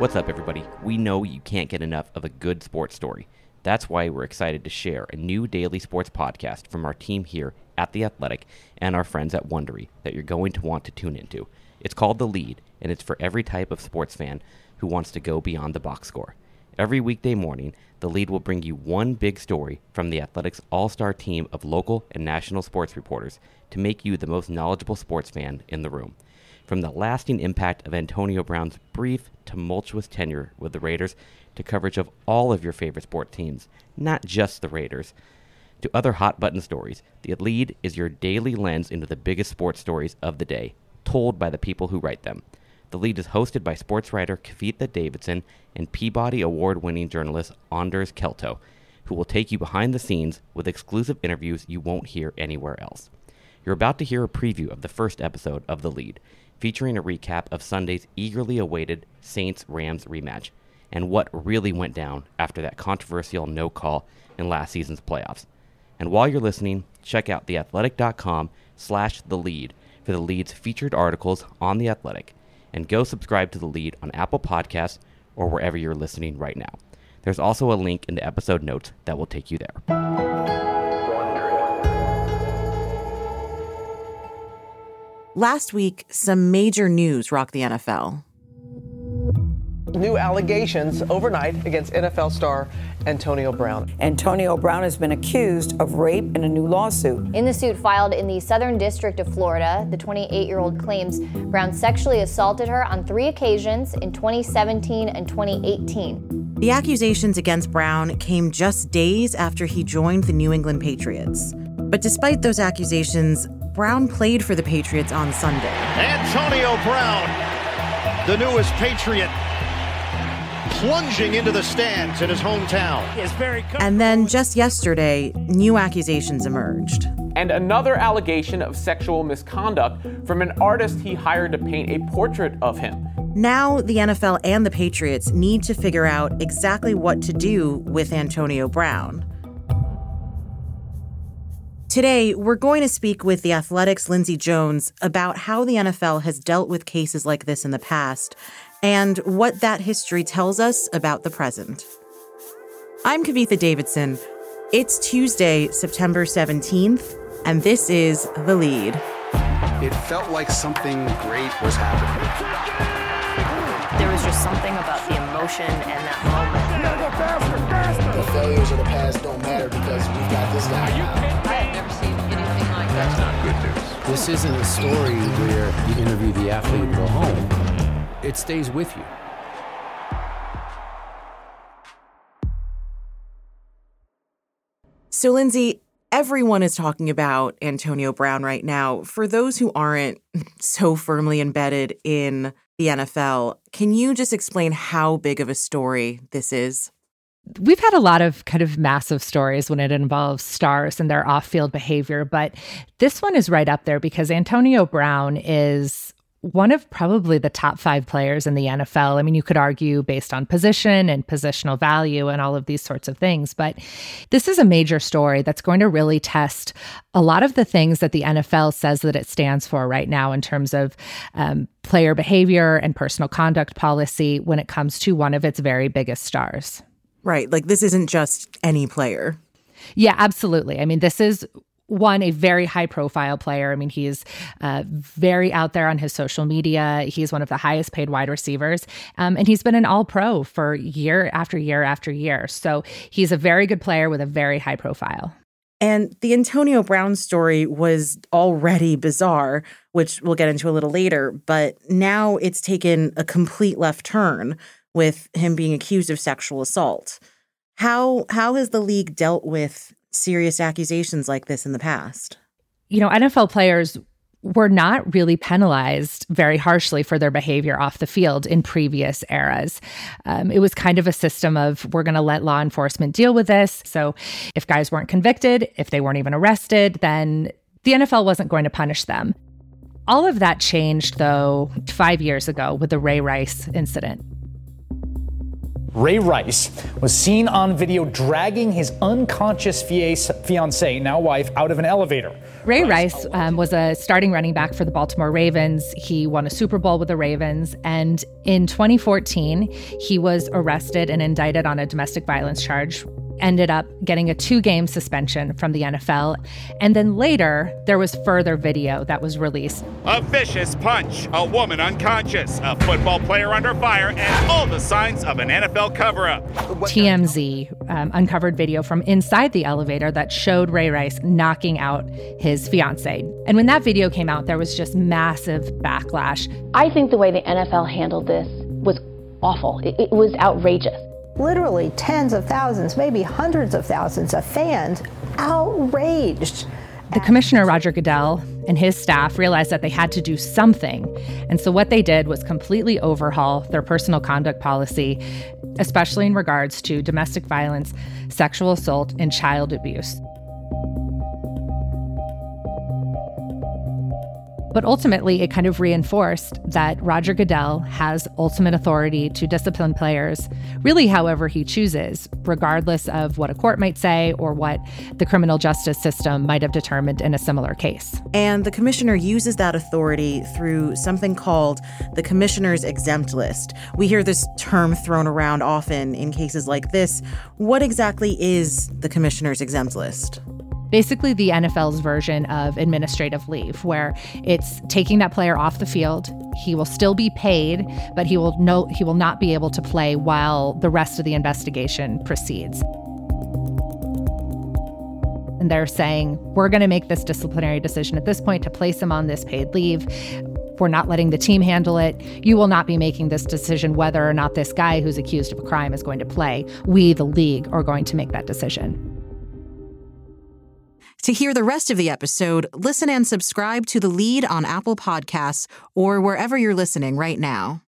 What's up, everybody? We know you can't get enough of a good sports story. That's why we're excited to share a new daily sports podcast from our team here at The Athletic and our friends at Wondery that you're going to want to tune into. It's called The Lead, and it's for every type of sports fan who wants to go beyond the box score. Every weekday morning, The Lead will bring you one big story from The Athletic's all star team of local and national sports reporters to make you the most knowledgeable sports fan in the room. From the lasting impact of Antonio Brown's brief, tumultuous tenure with the Raiders to coverage of all of your favorite sport teams, not just the Raiders, to other hot button stories, the lead is your daily lens into the biggest sports stories of the day, told by the people who write them. The lead is hosted by sports writer Kavitha Davidson and Peabody Award winning journalist Anders Kelto, who will take you behind the scenes with exclusive interviews you won't hear anywhere else. You're about to hear a preview of the first episode of The Lead featuring a recap of Sunday's eagerly awaited Saints Rams rematch and what really went down after that controversial no call in last season's playoffs. And while you're listening, check out theathletic.com slash the lead for the lead's featured articles on the athletic and go subscribe to the lead on Apple Podcasts or wherever you're listening right now. There's also a link in the episode notes that will take you there. Last week, some major news rocked the NFL. New allegations overnight against NFL star Antonio Brown. Antonio Brown has been accused of rape in a new lawsuit. In the suit filed in the Southern District of Florida, the 28 year old claims Brown sexually assaulted her on three occasions in 2017 and 2018. The accusations against Brown came just days after he joined the New England Patriots. But despite those accusations, Brown played for the Patriots on Sunday. Antonio Brown, the newest Patriot, plunging into the stands in his hometown. And then just yesterday, new accusations emerged. And another allegation of sexual misconduct from an artist he hired to paint a portrait of him. Now, the NFL and the Patriots need to figure out exactly what to do with Antonio Brown. Today, we're going to speak with the Athletic's Lindsay Jones about how the NFL has dealt with cases like this in the past and what that history tells us about the present. I'm Kavitha Davidson. It's Tuesday, September 17th, and this is The Lead. It felt like something great was happening. There was just something about the emotion and that moment. The failures of the past don't matter because we've got this guy now. That's not good news. This isn't a story where you interview the athlete and go home. It stays with you. So, Lindsay, everyone is talking about Antonio Brown right now. For those who aren't so firmly embedded in the NFL, can you just explain how big of a story this is? We've had a lot of kind of massive stories when it involves stars and their off field behavior, but this one is right up there because Antonio Brown is one of probably the top five players in the NFL. I mean, you could argue based on position and positional value and all of these sorts of things, but this is a major story that's going to really test a lot of the things that the NFL says that it stands for right now in terms of um, player behavior and personal conduct policy when it comes to one of its very biggest stars. Right. Like this isn't just any player. Yeah, absolutely. I mean, this is one, a very high profile player. I mean, he's uh, very out there on his social media. He's one of the highest paid wide receivers. Um, and he's been an all pro for year after year after year. So he's a very good player with a very high profile. And the Antonio Brown story was already bizarre, which we'll get into a little later. But now it's taken a complete left turn with him being accused of sexual assault. How how has the league dealt with serious accusations like this in the past? You know, NFL players were not really penalized very harshly for their behavior off the field in previous eras. Um, it was kind of a system of we're going to let law enforcement deal with this. So if guys weren't convicted, if they weren't even arrested, then the NFL wasn't going to punish them. All of that changed, though, five years ago with the Ray Rice incident. Ray Rice was seen on video dragging his unconscious fiancee, now wife, out of an elevator. Ray Rice um, was a starting running back for the Baltimore Ravens. He won a Super Bowl with the Ravens. And in 2014, he was arrested and indicted on a domestic violence charge ended up getting a two game suspension from the NFL. And then later, there was further video that was released. A vicious punch, a woman unconscious, a football player under fire, and all the signs of an NFL cover up. TMZ um, uncovered video from inside the elevator that showed Ray Rice knocking out his fiance. And when that video came out, there was just massive backlash. I think the way the NFL handled this was awful. It, it was outrageous literally tens of thousands, maybe hundreds of thousands of fans outraged. The commissioner, Roger Goodell, and his staff realized that they had to do something. And so, what they did was completely overhaul their personal conduct policy, especially in regards to domestic violence, sexual assault, and child abuse. But ultimately, it kind of reinforced that Roger Goodell has ultimate authority to discipline players, really however he chooses, regardless of what a court might say or what the criminal justice system might have determined in a similar case. And the commissioner uses that authority through something called the commissioner's exempt list. We hear this term thrown around often in cases like this. What exactly is the commissioner's exempt list? Basically the NFL's version of administrative leave, where it's taking that player off the field. He will still be paid, but he will no he will not be able to play while the rest of the investigation proceeds. And they're saying, we're going to make this disciplinary decision at this point to place him on this paid leave. We're not letting the team handle it. You will not be making this decision whether or not this guy who's accused of a crime is going to play. We, the league, are going to make that decision. To hear the rest of the episode, listen and subscribe to The Lead on Apple Podcasts or wherever you're listening right now.